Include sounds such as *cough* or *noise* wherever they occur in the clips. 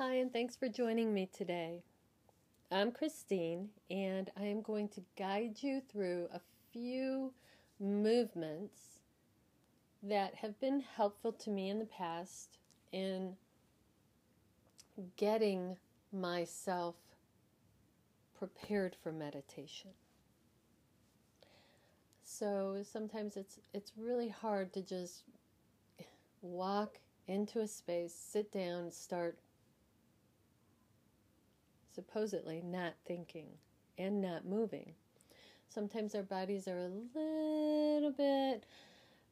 Hi, and thanks for joining me today. I'm Christine, and I am going to guide you through a few movements that have been helpful to me in the past in getting myself prepared for meditation. So sometimes it's it's really hard to just walk into a space, sit down, start supposedly not thinking and not moving. Sometimes our bodies are a little bit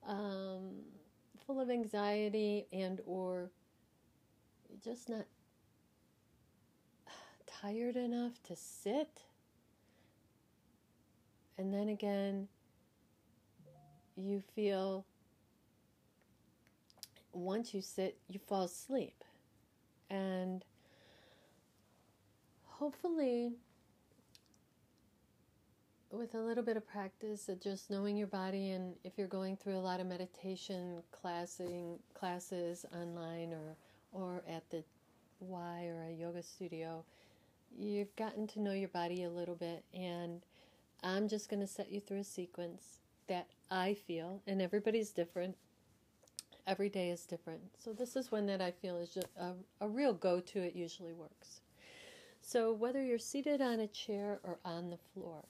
um, full of anxiety and or just not *sighs* tired enough to sit. And then again, you feel once you sit, you fall asleep. And hopefully, with a little bit of practice of just knowing your body, and if you're going through a lot of meditation classing, classes online or, or at the Y or a yoga studio, you've gotten to know your body a little bit. And I'm just going to set you through a sequence that I feel, and everybody's different. Every day is different. So, this is one that I feel is just a, a real go to. It usually works. So, whether you're seated on a chair or on the floor,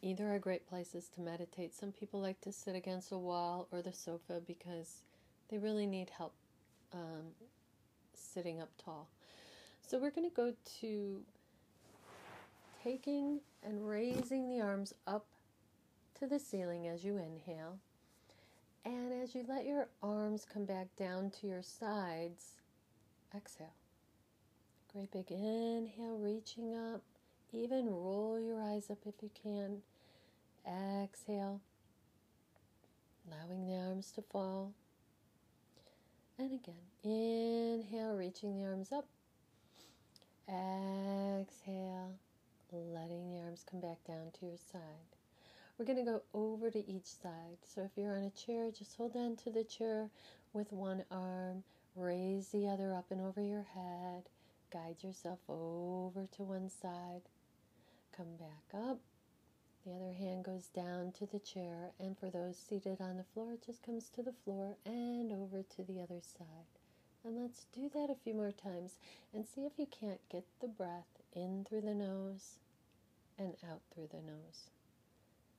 either are great places to meditate. Some people like to sit against a wall or the sofa because they really need help um, sitting up tall. So, we're going to go to taking and raising the arms up to the ceiling as you inhale. And as you let your arms come back down to your sides, exhale. Great big inhale, reaching up. Even roll your eyes up if you can. Exhale, allowing the arms to fall. And again, inhale, reaching the arms up. Exhale, letting the arms come back down to your side. We're going to go over to each side. So if you're on a chair, just hold on to the chair with one arm, raise the other up and over your head, guide yourself over to one side, come back up. The other hand goes down to the chair, and for those seated on the floor, it just comes to the floor and over to the other side. And let's do that a few more times and see if you can't get the breath in through the nose and out through the nose.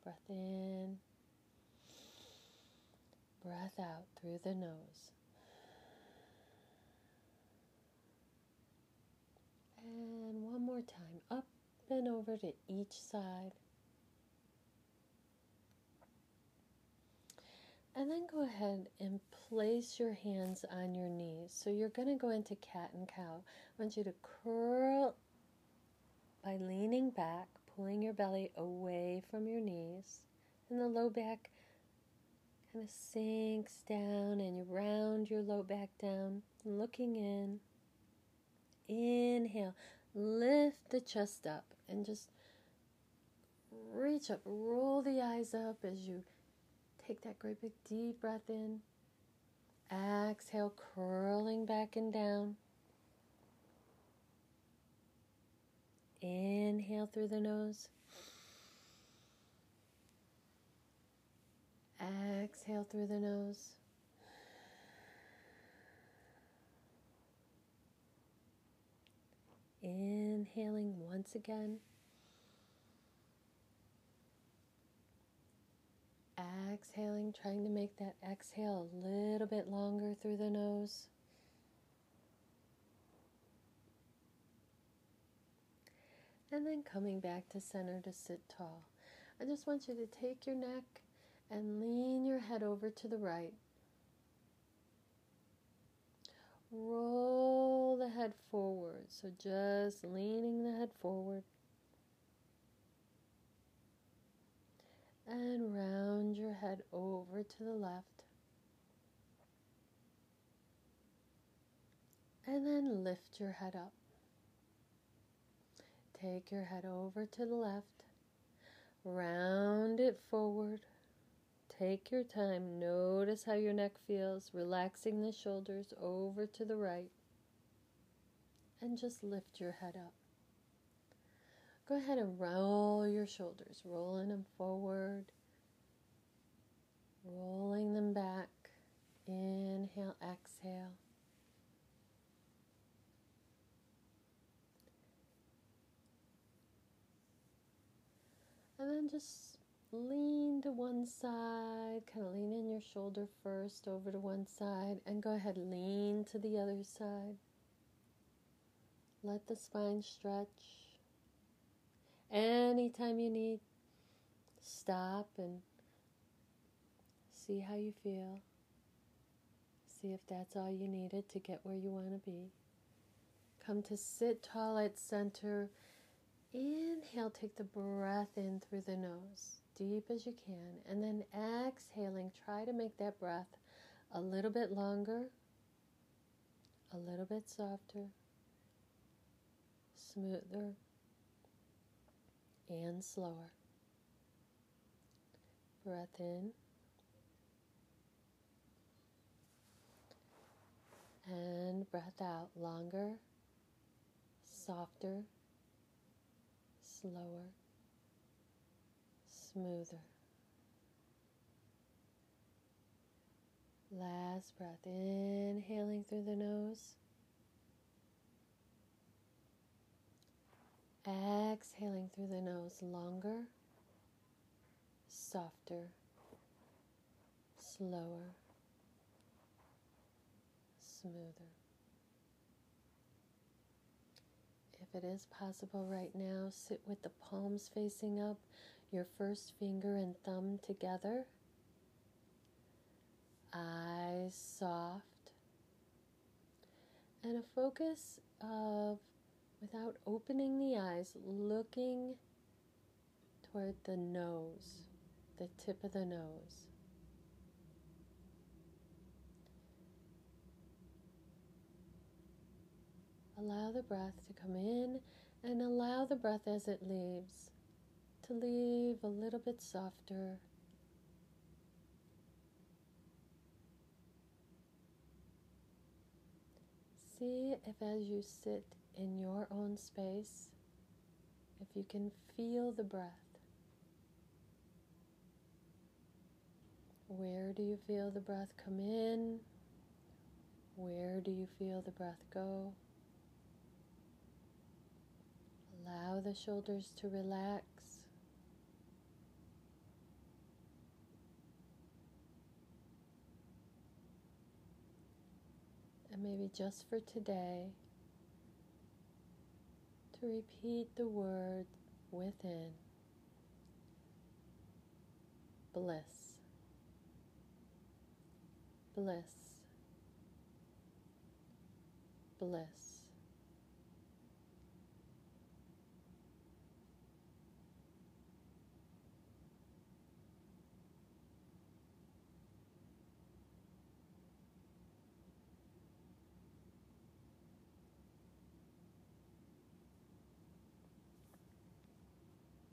Breath in, breath out through the nose. And one more time, up and over to each side. And then go ahead and place your hands on your knees. So you're going to go into cat and cow. I want you to curl by leaning back, pulling your belly away from your knees, and the low back kind of sinks down, and you round your low back down, looking in. Inhale, lift the chest up, and just reach up, roll the eyes up as you take that great big deep breath in. Exhale, curling back and down. Inhale through the nose. Exhale through the nose. Inhaling once again. Exhaling, trying to make that exhale a little bit longer through the nose. and then coming back to center to sit tall. I just want you to take your neck and lean your head over to the right. Roll the head forward, so just leaning the head forward. And round your head over to the left. And then lift your head up. Take your head over to the left, round it forward. Take your time. Notice how your neck feels, relaxing the shoulders over to the right. And just lift your head up. Go ahead and roll your shoulders, rolling them forward, rolling them back. Inhale, exhale. And then just lean to one side, kind of lean in your shoulder first over to one side, and go ahead, lean to the other side. Let the spine stretch. Anytime you need, stop and see how you feel. See if that's all you needed to get where you want to be. Come to sit tall at center Inhale, take the breath in through the nose, deep as you can. And then exhaling, try to make that breath a little bit longer, a little bit softer, smoother, and slower. Breath in. And breath out longer, softer, slower, smoother. Last breath, inhaling through the nose. Exhaling through the nose longer, softer, slower, smoother. if it is possible right now, sit with the palms facing up, your first finger and thumb together, eyes soft, and a focus of, without opening the eyes, looking toward the nose, the tip of the nose. Allow the breath to come in and allow the breath as it leaves to leave a little bit softer. See if as you sit in your own space, if you can feel the breath. Where do you feel the breath come in? Where do you feel the breath go? Allow the shoulders to relax. And maybe just for today, to repeat the word within. Bliss, bliss, bliss.